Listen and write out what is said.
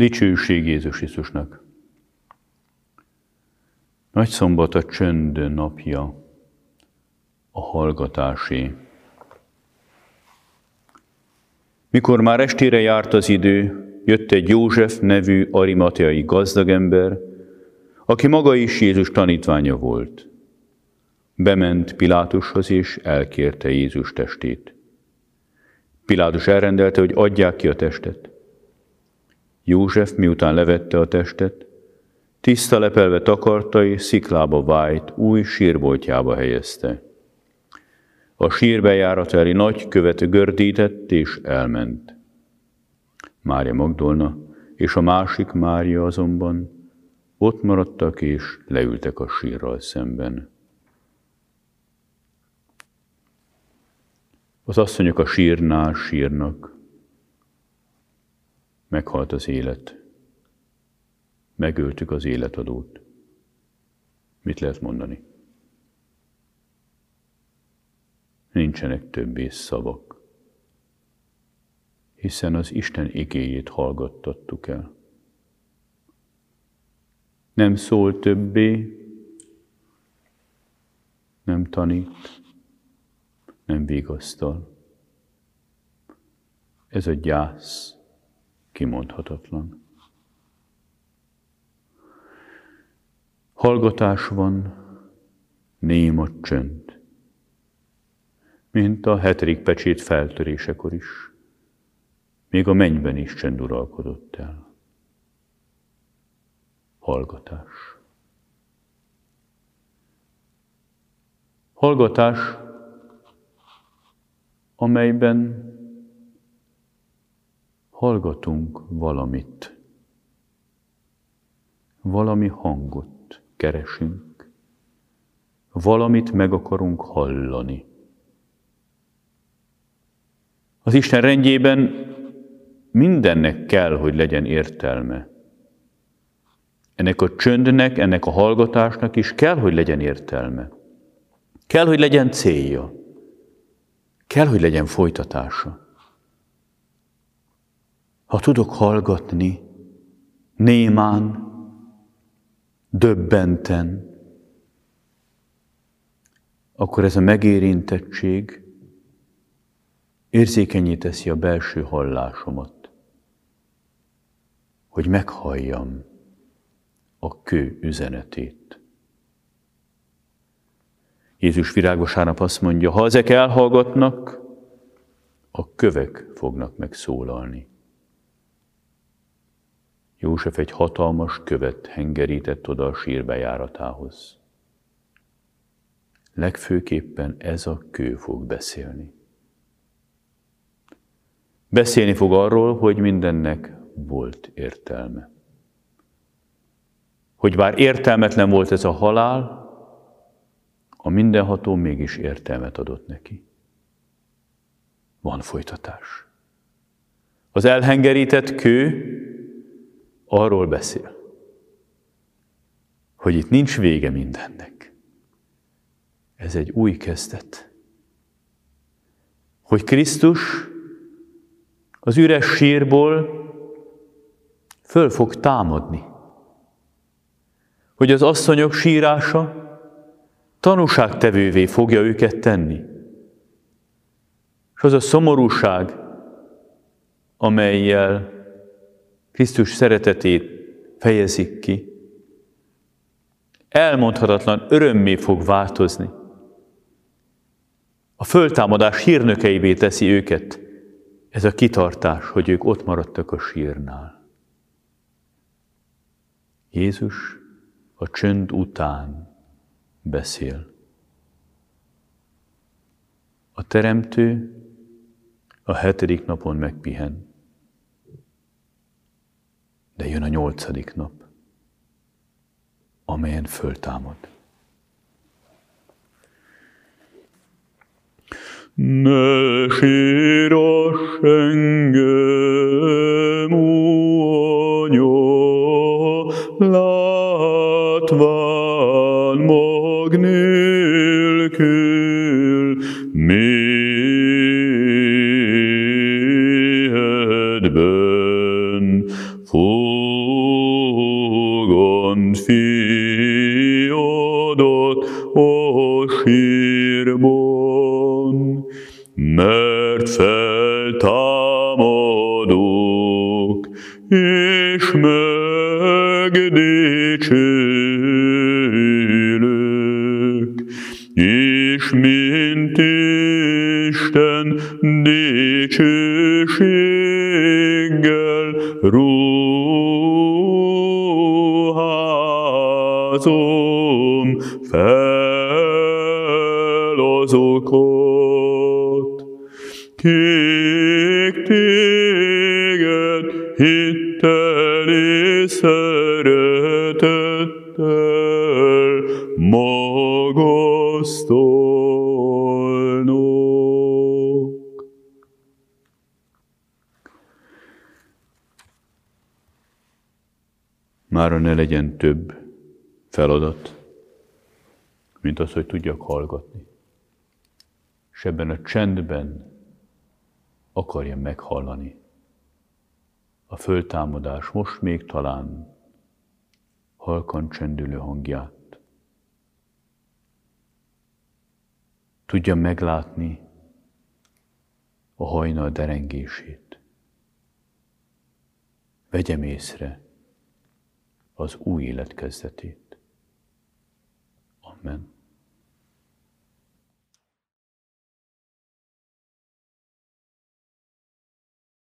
Dicsőség Jézus Krisztusnak! Nagy szombat a csönd napja, a hallgatásé. Mikor már estére járt az idő, jött egy József nevű arimateai gazdagember, aki maga is Jézus tanítványa volt. Bement Pilátushoz és elkérte Jézus testét. Pilátus elrendelte, hogy adják ki a testet. József miután levette a testet, tiszta lepelve takarta és sziklába vájt, új sírboltjába helyezte. A sírbejárat elé nagy követ gördített és elment. Mária Magdolna és a másik Mária azonban ott maradtak és leültek a sírral szemben. Az asszonyok a sírnál sírnak. Meghalt az élet. Megöltük az életadót. Mit lehet mondani? Nincsenek többé szavak, hiszen az Isten igéjét hallgattattuk el. Nem szól többé, nem tanít, nem vigasztal. Ez a gyász kimondhatatlan. Hallgatás van, néma csönd, mint a hetedik pecsét feltörésekor is. Még a mennyben is csend uralkodott el. Hallgatás. Hallgatás, amelyben hallgatunk valamit, valami hangot keresünk, valamit meg akarunk hallani. Az Isten rendjében mindennek kell, hogy legyen értelme. Ennek a csöndnek, ennek a hallgatásnak is kell, hogy legyen értelme. Kell, hogy legyen célja. Kell, hogy legyen folytatása. Ha tudok hallgatni, némán, döbbenten, akkor ez a megérintettség érzékenyé teszi a belső hallásomat, hogy meghalljam a kő üzenetét. Jézus virágosánap azt mondja, ha ezek elhallgatnak, a kövek fognak megszólalni. József egy hatalmas követ hengerített oda a sírbejáratához. Legfőképpen ez a kő fog beszélni. Beszélni fog arról, hogy mindennek volt értelme. Hogy bár értelmetlen volt ez a halál, a mindenható mégis értelmet adott neki. Van folytatás. Az elhengerített kő arról beszél, hogy itt nincs vége mindennek. Ez egy új kezdet. Hogy Krisztus az üres sírból föl fog támadni. Hogy az asszonyok sírása tanúságtevővé fogja őket tenni. És az a szomorúság, amelyel Krisztus szeretetét fejezik ki, elmondhatatlan örömmé fog változni. A föltámadás hírnökeivé teszi őket ez a kitartás, hogy ők ott maradtak a sírnál. Jézus a csönd után beszél. A teremtő a hetedik napon megpihen. De jön a nyolcadik nap, amelyen föltámad. Ne síros engem, anya, látván mag nélkül, méhedben fog. Mond fiadat a sírban, mert feltámadok, és megdicsélök, és mint Isten dicsőséggel fel azokat, kik téged hittel és szeretettel magasztalnak. Mára ne legyen több feladat, mint az, hogy tudjak hallgatni. És ebben a csendben akarja meghallani a föltámadás most még talán halkan csendülő hangját. Tudja meglátni a hajnal derengését. Vegyem észre az új élet kezdetét. Amen.